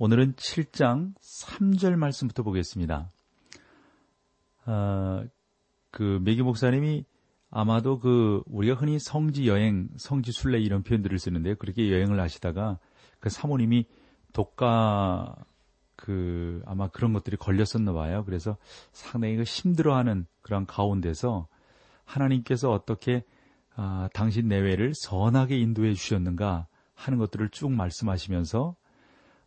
오늘은 7장 3절 말씀부터 보겠습니다. 어, 그 메기 목사님이 아마도 그 우리가 흔히 성지 여행, 성지 순례 이런 표현들을 쓰는데요. 그렇게 여행을 하시다가 그 사모님이 독가 그 아마 그런 것들이 걸렸었나 봐요. 그래서 상당히 그 힘들어하는 그런 가운데서 하나님께서 어떻게 아, 당신 내외를 선하게 인도해 주셨는가 하는 것들을 쭉 말씀하시면서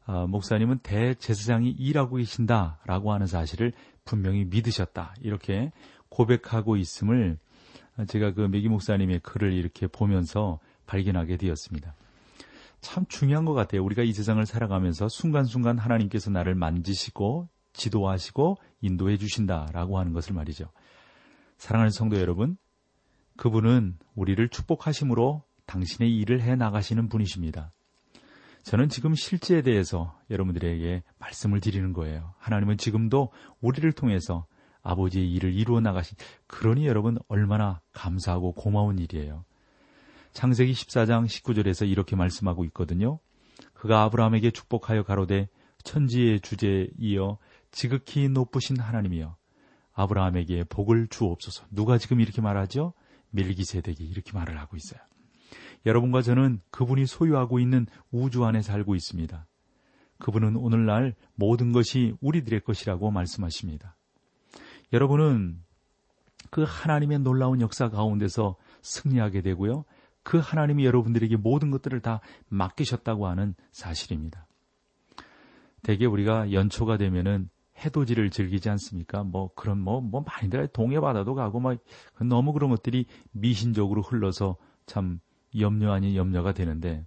어, 목사님은 대제사장이 일하고 계신다라고 하는 사실을 분명히 믿으셨다. 이렇게 고백하고 있음을 제가 그 메기 목사님의 글을 이렇게 보면서 발견하게 되었습니다. 참 중요한 것 같아요. 우리가 이 세상을 살아가면서 순간순간 하나님께서 나를 만지시고 지도하시고 인도해 주신다라고 하는 것을 말이죠. 사랑하는 성도 여러분, 그분은 우리를 축복하심으로 당신의 일을 해 나가시는 분이십니다. 저는 지금 실제에 대해서 여러분들에게 말씀을 드리는 거예요. 하나님은 지금도 우리를 통해서 아버지의 일을 이루어 나가신 그러니 여러분 얼마나 감사하고 고마운 일이에요. 창세기 14장 19절에서 이렇게 말씀하고 있거든요. 그가 아브라함에게 축복하여 가로되 천지의 주제에 이어 지극히 높으신 하나님이여 아브라함에게 복을 주옵소서. 누가 지금 이렇게 말하죠? 밀기세덱이 이렇게 말을 하고 있어요. 여러분과 저는 그분이 소유하고 있는 우주 안에 살고 있습니다. 그분은 오늘날 모든 것이 우리들의 것이라고 말씀하십니다. 여러분은 그 하나님의 놀라운 역사 가운데서 승리하게 되고요. 그 하나님이 여러분들에게 모든 것들을 다 맡기셨다고 하는 사실입니다. 대개 우리가 연초가 되면은 해돋이를 즐기지 않습니까? 뭐 그런 뭐, 뭐 많이들 동해 바다도 가고 막 너무 그런 것들이 미신적으로 흘러서 참 염려 아닌 염려가 되는데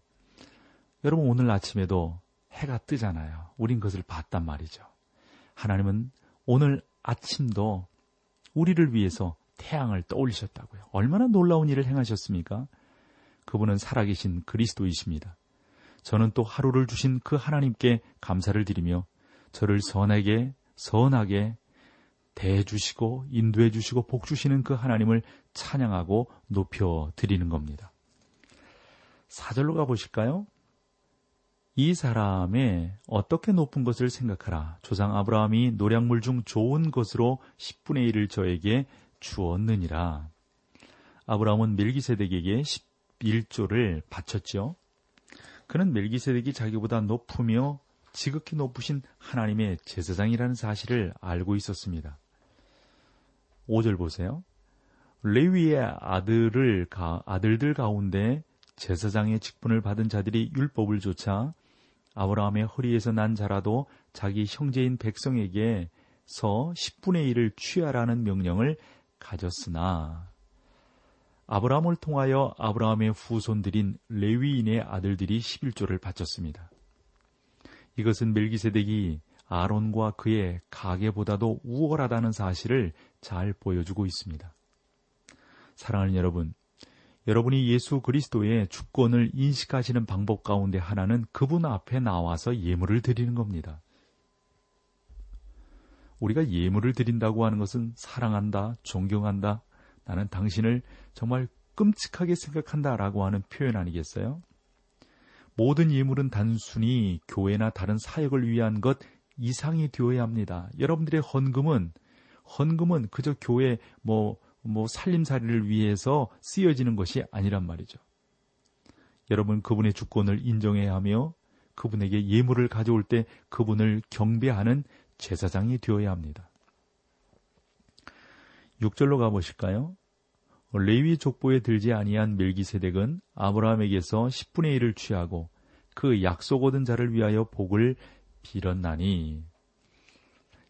여러분 오늘 아침에도 해가 뜨잖아요. 우린 그것을 봤단 말이죠. 하나님은 오늘 아침도 우리를 위해서 태양을 떠올리셨다고요. 얼마나 놀라운 일을 행하셨습니까? 그분은 살아계신 그리스도이십니다. 저는 또 하루를 주신 그 하나님께 감사를 드리며 저를 선하게, 선하게 대해 주시고 인도해 주시고 복 주시는 그 하나님을 찬양하고 높여 드리는 겁니다. 사절로 가보실까요? 이 사람의 어떻게 높은 것을 생각하라. 조상 아브라함이 노량물 중 좋은 것으로 10분의 1을 저에게 주었느니라. 아브라함은 멜기세덱에게 11조를 바쳤죠. 그는 멜기세덱이 자기보다 높으며 지극히 높으신 하나님의 제사장이라는 사실을 알고 있었습니다. 5절 보세요. 레위의 아들을 아들들 가운데 제사장의 직분을 받은 자들이 율법을 조차 아브라함의 허리에서 난 자라도 자기 형제인 백성에게 서 10분의 1을 취하라는 명령을 가졌으나 아브라함을 통하여 아브라함의 후손들인 레위인의 아들들이 11조를 바쳤습니다. 이것은 멜기세덱이 아론과 그의 가계보다도 우월하다는 사실을 잘 보여주고 있습니다. 사랑하는 여러분, 여러분이 예수 그리스도의 주권을 인식하시는 방법 가운데 하나는 그분 앞에 나와서 예물을 드리는 겁니다. 우리가 예물을 드린다고 하는 것은 사랑한다, 존경한다, 나는 당신을 정말 끔찍하게 생각한다 라고 하는 표현 아니겠어요? 모든 예물은 단순히 교회나 다른 사역을 위한 것 이상이 되어야 합니다. 여러분들의 헌금은 헌금은 그저 교회 뭐 뭐 살림살이를 위해서 쓰여지는 것이 아니란 말이죠. 여러분 그분의 주권을 인정해야 하며 그분에게 예물을 가져올 때 그분을 경배하는 제사장이 되어야 합니다. 6절로 가보실까요? 레위 족보에 들지 아니한 멜기세덱은 아브라함에게서 10분의 1을 취하고 그 약속 얻은 자를 위하여 복을 빌었나니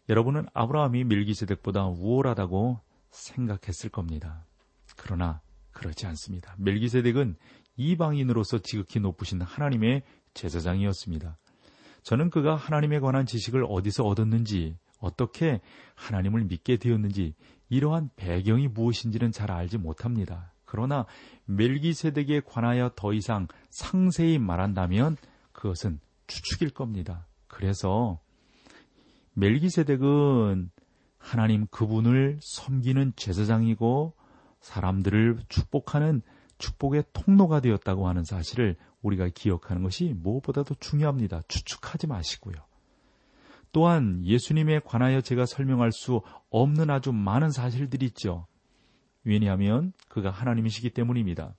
여러분은 아브라함이 멜기세덱보다 우월하다고 생각했을 겁니다. 그러나 그렇지 않습니다. 멜기세덱은 이방인으로서 지극히 높으신 하나님의 제사장이었습니다. 저는 그가 하나님에 관한 지식을 어디서 얻었는지, 어떻게 하나님을 믿게 되었는지, 이러한 배경이 무엇인지는 잘 알지 못합니다. 그러나 멜기세덱에 관하여 더 이상 상세히 말한다면 그것은 추측일 겁니다. 그래서 멜기세덱은 하나님 그분을 섬기는 제사장이고 사람들을 축복하는 축복의 통로가 되었다고 하는 사실을 우리가 기억하는 것이 무엇보다도 중요합니다. 추측하지 마시고요. 또한 예수님에 관하여 제가 설명할 수 없는 아주 많은 사실들이 있죠. 왜냐하면 그가 하나님이시기 때문입니다.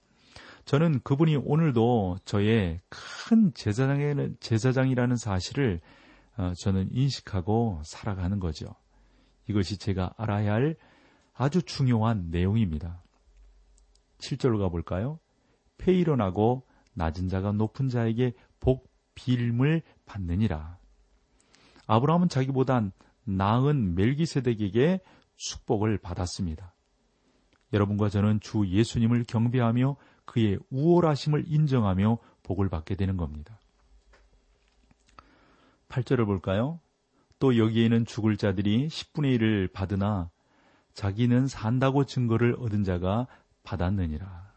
저는 그분이 오늘도 저의 큰 제사장이라는 사실을 어, 저는 인식하고 살아가는 거죠. 이것이 제가 알아야 할 아주 중요한 내용입니다. 7절로 가볼까요? 폐일어나고 낮은 자가 높은 자에게 복 빌임을 받느니라. 아브라함은 자기보단 나은 멜기세덱에게 축복을 받았습니다. 여러분과 저는 주 예수님을 경배하며 그의 우월하심을 인정하며 복을 받게 되는 겁니다. 8절을 볼까요? 또 여기에는 죽을 자들이 10분의 1을 받으나 자기는 산다고 증거를 얻은 자가 받았느니라.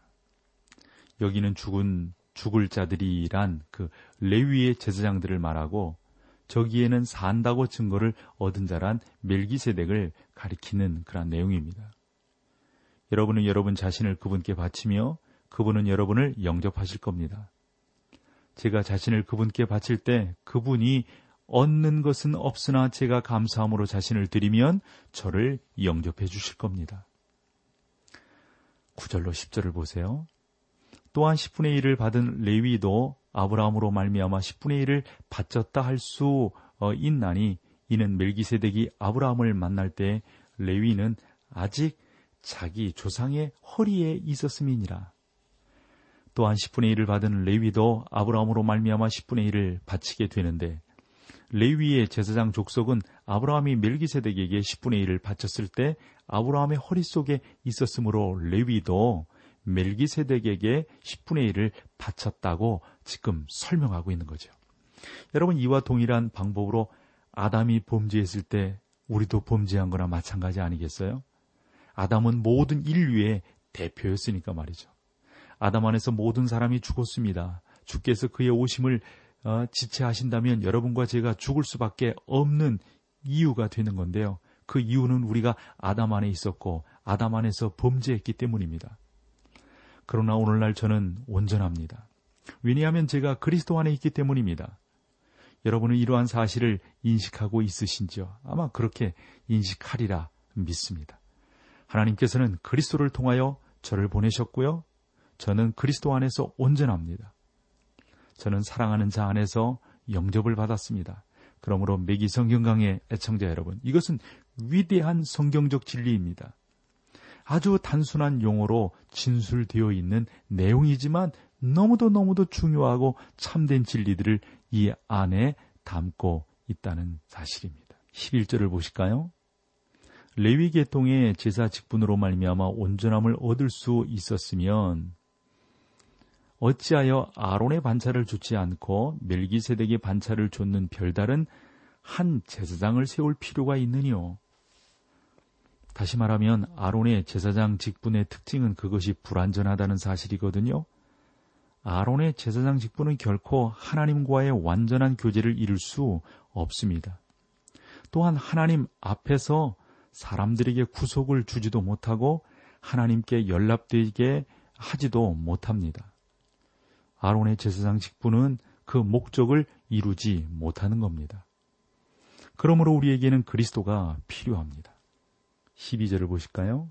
여기는 죽은 죽을 자들이란 그 레위의 제사장들을 말하고 저기에는 산다고 증거를 얻은 자란 멜기세덱을 가리키는 그런 내용입니다. 여러분은 여러분 자신을 그분께 바치며 그분은 여러분을 영접하실 겁니다. 제가 자신을 그분께 바칠 때 그분이 얻는 것은 없으나 제가 감사함으로 자신을 드리면 저를 영접해 주실 겁니다. 9절로 10절을 보세요. 또한 10분의 1을 받은 레위도 아브라함으로 말미암아 10분의 1을 바쳤다 할수 어, 있나니 이는 멜기세덱이 아브라함을 만날 때 레위는 아직 자기 조상의 허리에 있었음이니라. 또한 10분의 1을 받은 레위도 아브라함으로 말미암아 10분의 1을 바치게 되는데 레위의 제사장 족속은 아브라함이 멜기세덱에게 10분의 1을 바쳤을 때 아브라함의 허리 속에 있었으므로 레위도 멜기세덱에게 10분의 1을 바쳤다고 지금 설명하고 있는 거죠. 여러분 이와 동일한 방법으로 아담이 범죄했을 때 우리도 범죄한 거나 마찬가지 아니겠어요? 아담은 모든 인류의 대표였으니까 말이죠. 아담 안에서 모든 사람이 죽었습니다. 주께서 그의 오심을 어, 지체하신다면 여러분과 제가 죽을 수밖에 없는 이유가 되는 건데요. 그 이유는 우리가 아담 안에 있었고 아담 안에서 범죄했기 때문입니다. 그러나 오늘날 저는 온전합니다. 왜냐하면 제가 그리스도 안에 있기 때문입니다. 여러분은 이러한 사실을 인식하고 있으신지요? 아마 그렇게 인식하리라 믿습니다. 하나님께서는 그리스도를 통하여 저를 보내셨고요. 저는 그리스도 안에서 온전합니다. 저는 사랑하는 자 안에서 영접을 받았습니다. 그러므로 매기 성경강의 애청자 여러분, 이것은 위대한 성경적 진리입니다. 아주 단순한 용어로 진술되어 있는 내용이지만 너무도 너무도 중요하고 참된 진리들을 이 안에 담고 있다는 사실입니다. 11절을 보실까요? 레위 계통의 제사 직분으로 말미암아 온전함을 얻을 수 있었으면 어찌하여 아론의 반차를 주지 않고 멜기세덱의 반차를 줬는 별다른 한 제사장을 세울 필요가 있느니요? 다시 말하면 아론의 제사장 직분의 특징은 그것이 불완전하다는 사실이거든요. 아론의 제사장 직분은 결코 하나님과의 완전한 교제를 이룰 수 없습니다. 또한 하나님 앞에서 사람들에게 구속을 주지도 못하고 하나님께 연락되게 하지도 못합니다. 아론의 제사장 직분은 그 목적을 이루지 못하는 겁니다. 그러므로 우리에게는 그리스도가 필요합니다. 12절을 보실까요?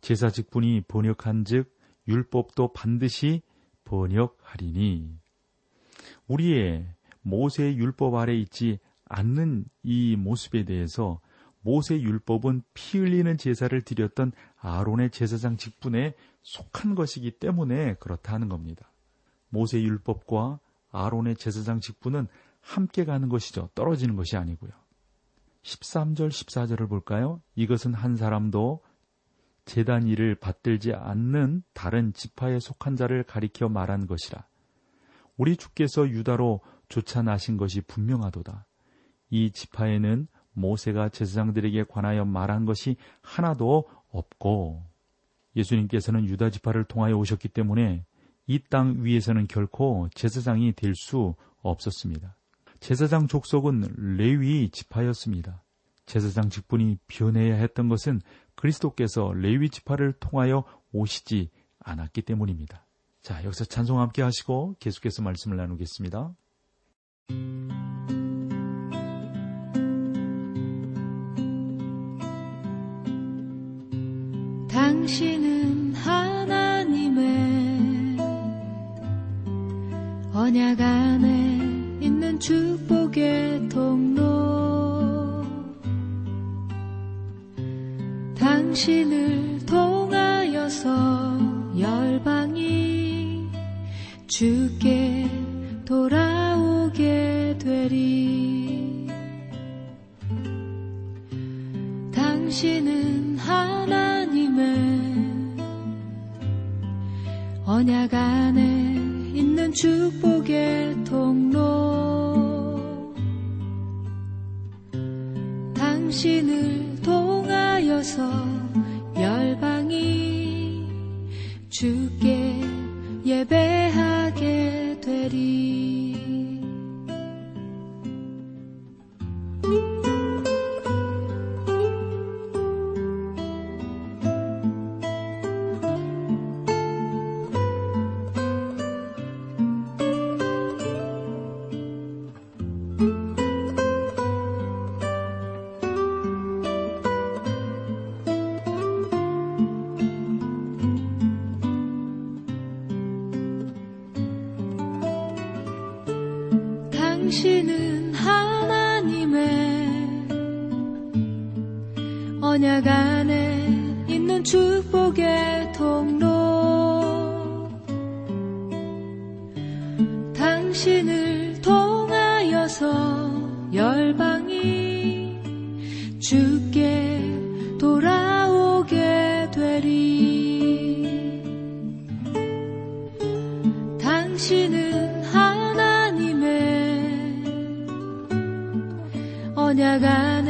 제사 직분이 번역한 즉 율법도 반드시 번역하리니 우리의 모세의 율법 아래 있지 않는 이 모습에 대해서 모세 율법은 피 흘리는 제사를 드렸던 아론의 제사장 직분에 속한 것이기 때문에 그렇다 하는 겁니다. 모세 율법과 아론의 제사장 직분은 함께 가는 것이죠. 떨어지는 것이 아니고요. 13절, 14절을 볼까요? 이것은 한 사람도 재단 일을 받들지 않는 다른 지파에 속한 자를 가리켜 말한 것이라. 우리 주께서 유다로 쫓아나신 것이 분명하도다. 이 지파에는 모세가 제사장들에게 관하여 말한 것이 하나도 없고 예수님께서는 유다 지파를 통하여 오셨기 때문에 이 땅 위에서는 결코 제사장이 될 수 없었습니다. 제사장 족속은 레위 지파였습니다. 제사장 직분이 변해야 했던 것은 그리스도께서 레위 지파를 통하여 오시지 않았기 때문입니다. 자, 여기서 찬송 함께 하시고 계속해서 말씀을 나누겠습니다. 당신은 언약 안에 있는 축복의 통로. 당신을 통하여서 열방이 주께 돌아오게 되리. 당신은 하나님의 언약 안에 있는 축복의 통로. 당신을 통하여서 당신은 하나님의 언약 안에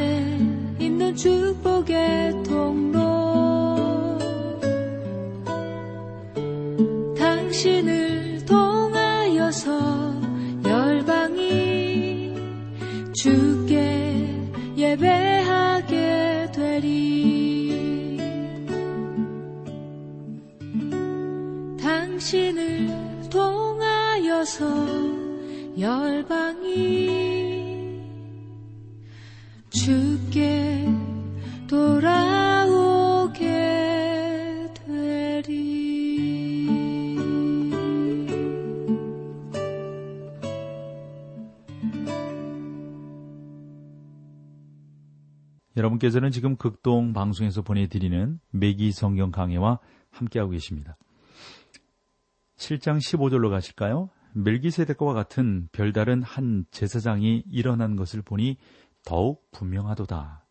여러분께서는 지금 극동 방송에서 보내드리는 매기 성경 강해와 함께하고 계십니다. 7장 15절로 가실까요? 멜기세덱과 같은 별다른 한 제사장이 일어난 것을 보니 더욱 분명하도다.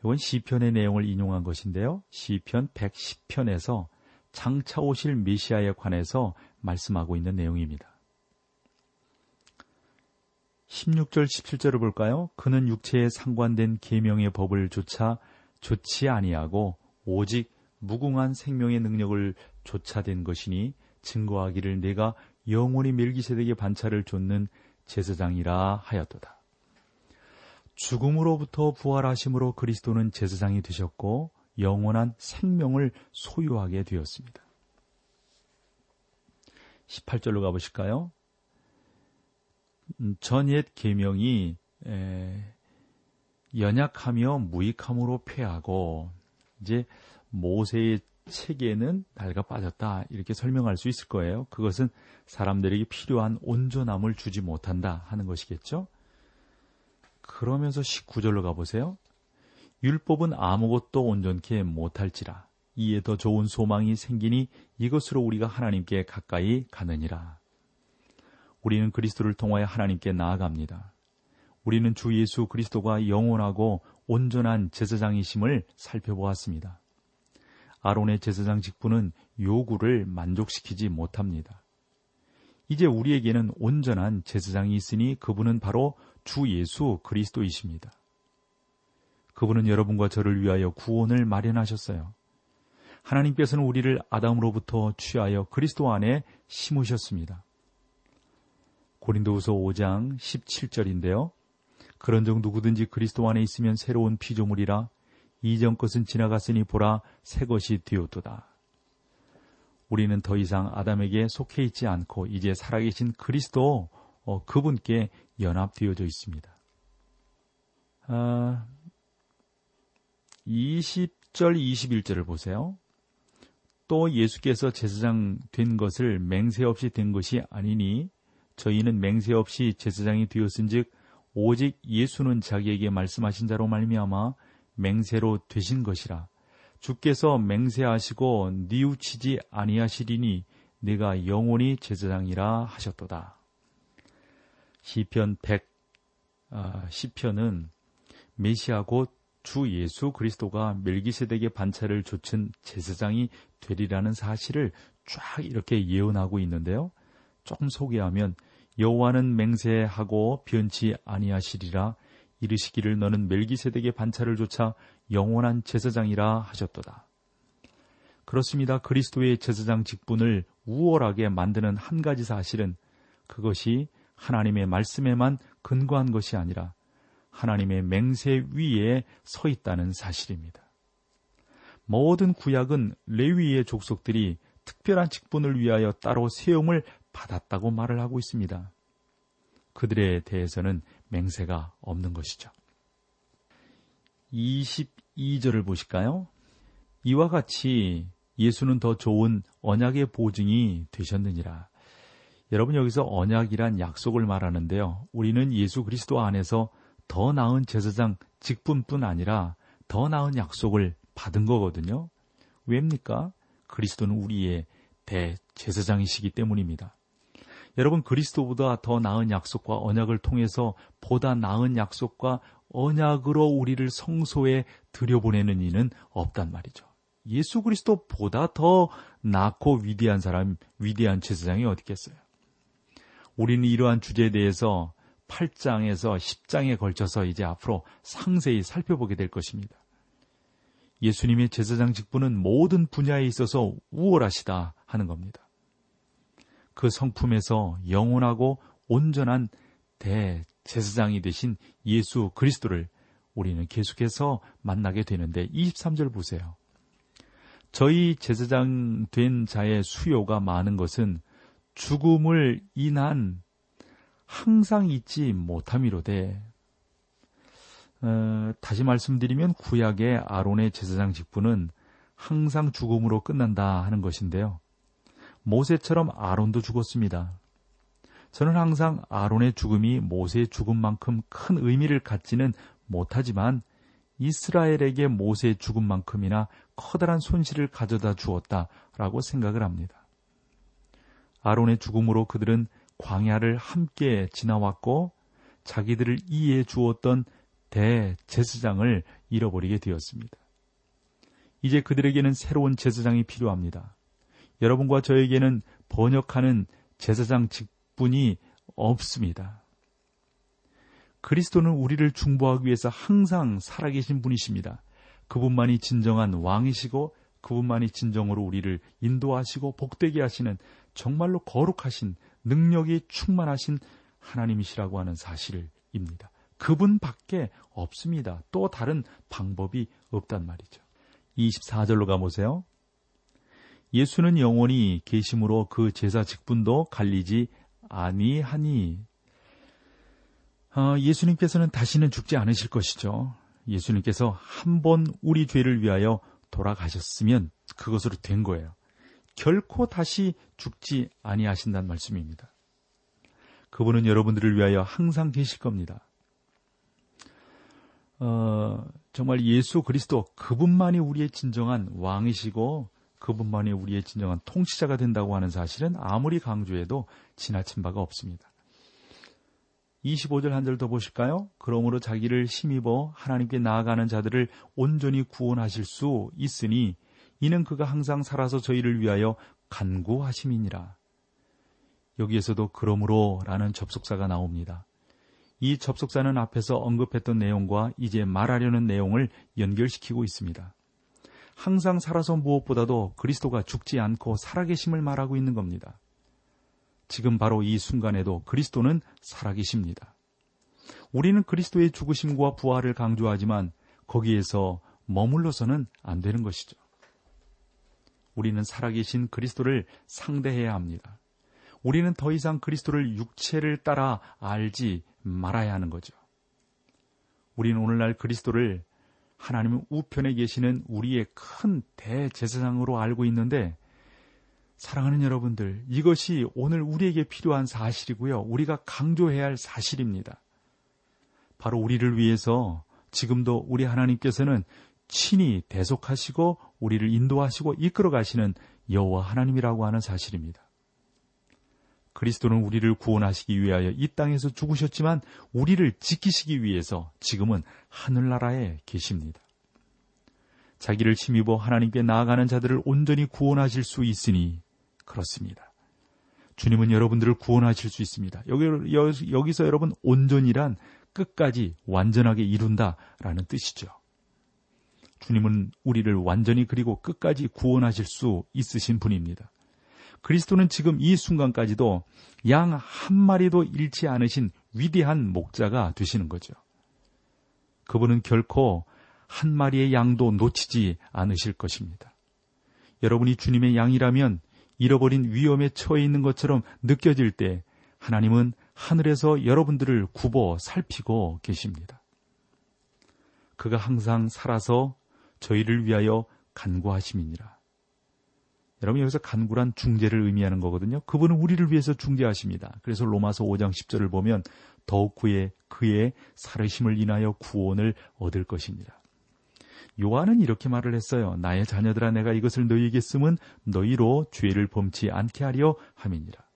이건 시편의 내용을 인용한 것인데요. 시편 110편에서 장차 오실 메시아에 관해서 말씀하고 있는 내용입니다. 16절 17절을 볼까요? 그는 육체에 상관된 계명의 법을 조차 좋지 아니하고 오직 무궁한 생명의 능력을 쫓아된 것이니 증거하기를 내가 영원히 멜기세덱의 반차를 쫓는 제사장이라 하였도다. 죽음으로부터 부활하심으로 그리스도는 제사장이 되셨고 영원한 생명을 소유하게 되었습니다. 18절로 가보실까요? 음, 전옛 계명이 연약하며 무익함으로 패하고 이제 모세의 체계는 낡아 빠졌다 이렇게 설명할 수 있을 거예요. 그것은 사람들에게 필요한 온전함을 주지 못한다 하는 것이겠죠. 그러면서 19절로 가보세요. 율법은 아무것도 온전케 못할지라 이에 더 좋은 소망이 생기니 이것으로 우리가 하나님께 가까이 가느니라. 우리는 그리스도를 통하여 하나님께 나아갑니다. 우리는 주 예수 그리스도가 영원하고 온전한 제사장이심을 살펴보았습니다. 아론의 제사장 직분은 요구를 만족시키지 못합니다. 이제 우리에게는 온전한 제사장이 있으니 그분은 바로 주 예수 그리스도이십니다. 그분은 여러분과 저를 위하여 구원을 마련하셨어요. 하나님께서는 우리를 아담으로부터 취하여 그리스도 안에 심으셨습니다. 고린도후서 5장 17절인데요. 그런즉 누구든지 그리스도 안에 있으면 새로운 피조물이라 이전 것은 지나갔으니 보라 새 것이 되었도다. 우리는 더 이상 아담에게 속해 있지 않고 이제 살아계신 그리스도 어, 그분께 연합되어져 있습니다. 아, 20절 21절을 보세요. 또 예수께서 제사장 된 것을 맹세 없이 된 것이 아니니 저희는 맹세 없이 제사장이 되었은즉 오직 예수는 자기에게 말씀하신 자로 말미암아 맹세로 되신 것이라 주께서 맹세하시고 뉘우치지 아니하시리니 내가 영원히 제사장이라 하셨도다. 시편 100 아, 시편은 메시아 곧주 예수 그리스도가 멜기세덱의 반차를 조친 제사장이 되리라는 사실을 쫙 이렇게 예언하고 있는데요. 조금 소개하면 여호와는 맹세하고 변치 아니하시리라 이르시기를 너는 멜기세덱의 반차를 조차 영원한 제사장이라 하셨도다. 그렇습니다. 그리스도의 제사장 직분을 우월하게 만드는 한 가지 사실은 그것이 하나님의 말씀에만 근거한 것이 아니라 하나님의 맹세 위에 서 있다는 사실입니다. 모든 구약은 레위의 족속들이 특별한 직분을 위하여 따로 세움을 받았다고 말을 하고 있습니다. 그들에 대해서는 맹세가 없는 것이죠. 22절을 보실까요? 이와 같이 예수는 더 좋은 언약의 보증이 되셨느니라. 여러분 여기서 언약이란 약속을 말하는데요. 우리는 예수 그리스도 안에서 더 나은 제사장 직분뿐 아니라 더 나은 약속을 받은 거거든요. 왜입니까? 그리스도는 우리의 대제사장이시기 때문입니다. 여러분 그리스도보다 더 나은 약속과 언약을 통해서 보다 나은 약속과 언약으로 우리를 성소에 들여보내는 이는 없단 말이죠. 예수 그리스도보다 더 낫고 위대한 사람, 위대한 제사장이 어디 있겠어요? 우리는 이러한 주제에 대해서 8장에서 10장에 걸쳐서 이제 앞으로 상세히 살펴보게 될 것입니다. 예수님의 제사장 직분은 모든 분야에 있어서 우월하시다 하는 겁니다. 그 성품에서 영원하고 온전한 대제사장이 되신 예수 그리스도를 우리는 계속해서 만나게 되는데 23절 보세요. 저희 제사장 된 자의 수요가 많은 것은 죽음을 인한 항상 잊지 못함이로되 어, 다시 말씀드리면 구약의 아론의 제사장 직분은 항상 죽음으로 끝난다 하는 것인데요. 모세처럼 아론도 죽었습니다. 저는 항상 아론의 죽음이 모세의 죽음만큼 큰 의미를 갖지는 못하지만 이스라엘에게 모세의 죽음만큼이나 커다란 손실을 가져다 주었다라고 생각을 합니다. 아론의 죽음으로 그들은 광야를 함께 지나왔고 자기들을 이해해 주었던 대제사장을 잃어버리게 되었습니다. 이제 그들에게는 새로운 제사장이 필요합니다. 여러분과 저에게는 번역하는 제사장 직분이 없습니다. 그리스도는 우리를 중보하기 위해서 항상 살아계신 분이십니다. 그분만이 진정한 왕이시고 그분만이 진정으로 우리를 인도하시고 복되게 하시는 정말로 거룩하신 능력이 충만하신 하나님이시라고 하는 사실입니다. 그분밖에 없습니다. 또 다른 방법이 없단 말이죠. 24절로 가보세요. 예수는 영원히 계심으로 그 제사 직분도 갈리지 아니하니 어, 예수님께서는 다시는 죽지 않으실 것이죠. 예수님께서 한 번 우리 죄를 위하여 돌아가셨으면 그것으로 된 거예요. 결코 다시 죽지 아니하신다는 말씀입니다. 그분은 여러분들을 위하여 항상 계실 겁니다. 어, 정말 예수 그리스도 그분만이 우리의 진정한 왕이시고 그분만이 우리의 진정한 통치자가 된다고 하는 사실은 아무리 강조해도 지나친 바가 없습니다. 25절 한 절 더 보실까요? 그러므로 자기를 힘입어 하나님께 나아가는 자들을 온전히 구원하실 수 있으니 이는 그가 항상 살아서 저희를 위하여 간구하심이니라. 여기에서도 그러므로 라는 접속사가 나옵니다. 이 접속사는 앞에서 언급했던 내용과 이제 말하려는 내용을 연결시키고 있습니다. 항상 살아서 무엇보다도 그리스도가 죽지 않고 살아계심을 말하고 있는 겁니다. 지금 바로 이 순간에도 그리스도는 살아계십니다. 우리는 그리스도의 죽으심과 부활을 강조하지만 거기에서 머물러서는 안 되는 것이죠. 우리는 살아계신 그리스도를 상대해야 합니다. 우리는 더 이상 그리스도를 육체를 따라 알지 말아야 하는 거죠. 우리는 오늘날 그리스도를 하나님 우편에 계시는 우리의 큰 대제사장으로 알고 있는데 사랑하는 여러분들, 이것이 오늘 우리에게 필요한 사실이고요. 우리가 강조해야 할 사실입니다. 바로 우리를 위해서 지금도 우리 하나님께서는 친히 대속하시고 우리를 인도하시고 이끌어 가시는 여호와 하나님이라고 하는 사실입니다. 그리스도는 우리를 구원하시기 위하여 이 땅에서 죽으셨지만 우리를 지키시기 위해서 지금은 하늘나라에 계십니다. 자기를 힘입어 하나님께 나아가는 자들을 온전히 구원하실 수 있으니 그렇습니다. 주님은 여러분들을 구원하실 수 있습니다. 여기, 여기서 여러분 온전이란 끝까지 완전하게 이룬다라는 뜻이죠. 주님은 우리를 완전히 그리고 끝까지 구원하실 수 있으신 분입니다. 그리스도는 지금 이 순간까지도 양 한 마리도 잃지 않으신 위대한 목자가 되시는 거죠. 그분은 결코 한 마리의 양도 놓치지 않으실 것입니다. 여러분이 주님의 양이라면 잃어버린 위험에 처해 있는 것처럼 느껴질 때 하나님은 하늘에서 여러분들을 굽어 살피고 계십니다. 그가 항상 살아서 저희를 위하여 간구하심이니라. 여러분 여기서 간구란 중재를 의미하는 거거든요. 그분은 우리를 위해서 중재하십니다. 그래서 로마서 5장 10절을 보면 더욱 그의 그의 살으심을 인하여 구원을 얻을 것입니다. 요한은 이렇게 말을 했어요. 나의 자녀들아 내가 이것을 너희에게 쓰면 너희로 죄를 범치 않게 하려 함이니라.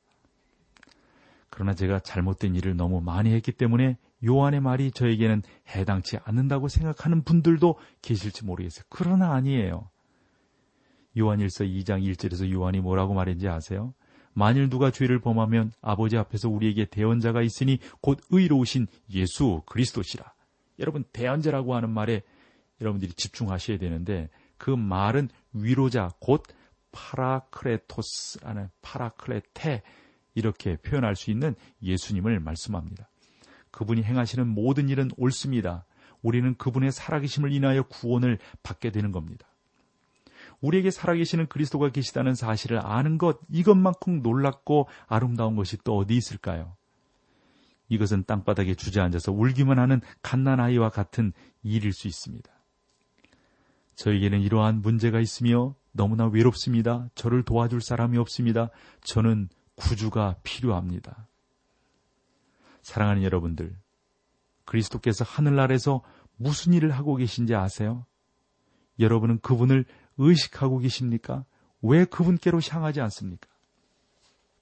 그러나 제가 잘못된 일을 너무 많이 했기 때문에 요한의 말이 저에게는 해당치 않는다고 생각하는 분들도 계실지 모르겠어요. 그러나 아니에요. 요한일서 2장 1절에서 요한이 뭐라고 말했는지 아세요? 만일 누가 죄를 범하면 아버지 앞에서 우리에게 대언자가 있으니 곧 의로우신 예수 그리스도시라. 여러분 대언자라고 하는 말에 여러분들이 집중하셔야 되는데 그 말은 위로자 곧 파라크레토스라는 파라크레테 이렇게 표현할 수 있는 예수님을 말씀합니다. 그분이 행하시는 모든 일은 옳습니다. 우리는 그분의 살아계심을 인하여 구원을 받게 되는 겁니다. 우리에게 살아계시는 그리스도가 계시다는 사실을 아는 것, 이것만큼 놀랍고 아름다운 것이 또 어디 있을까요? 이것은 땅바닥에 주저앉아서 울기만 하는 갓난아이와 같은 일일 수 있습니다. 저에게는 이러한 문제가 있으며 너무나 외롭습니다. 저를 도와줄 사람이 없습니다. 저는 구주가 필요합니다. 사랑하는 여러분들, 그리스도께서 하늘나라에서 무슨 일을 하고 계신지 아세요? 여러분은 그분을 의식하고 계십니까? 왜 그분께로 향하지 않습니까?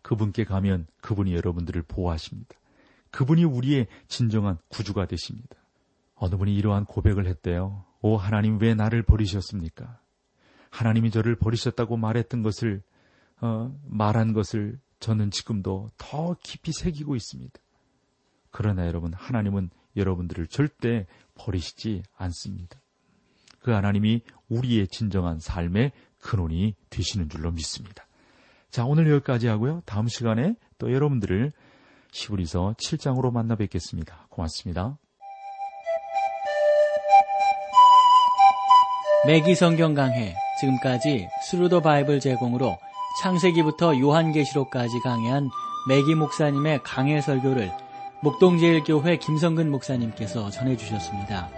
그분께 가면 그분이 여러분들을 보호하십니다. 그분이 우리의 진정한 구주가 되십니다. 어느 분이 이러한 고백을 했대요. 오 하나님 왜 나를 버리셨습니까? 하나님이 저를 버리셨다고 말했던 것을 어, 말한 것을 저는 지금도 더 깊이 새기고 있습니다. 그러나 여러분 하나님은 여러분들을 절대 버리시지 않습니다. 그 하나님이 우리의 진정한 삶의 근원이 되시는 줄로 믿습니다. 자, 오늘 여기까지 하고요. 다음 시간에 또 여러분들을 히브리서 7장으로 만나 뵙겠습니다. 고맙습니다. 매기 성경 강해 지금까지 Thru the Bible 제공으로 창세기부터 요한계시록까지 강해한 매기 목사님의 강해 설교를 목동제일교회 김성근 목사님께서 전해주셨습니다.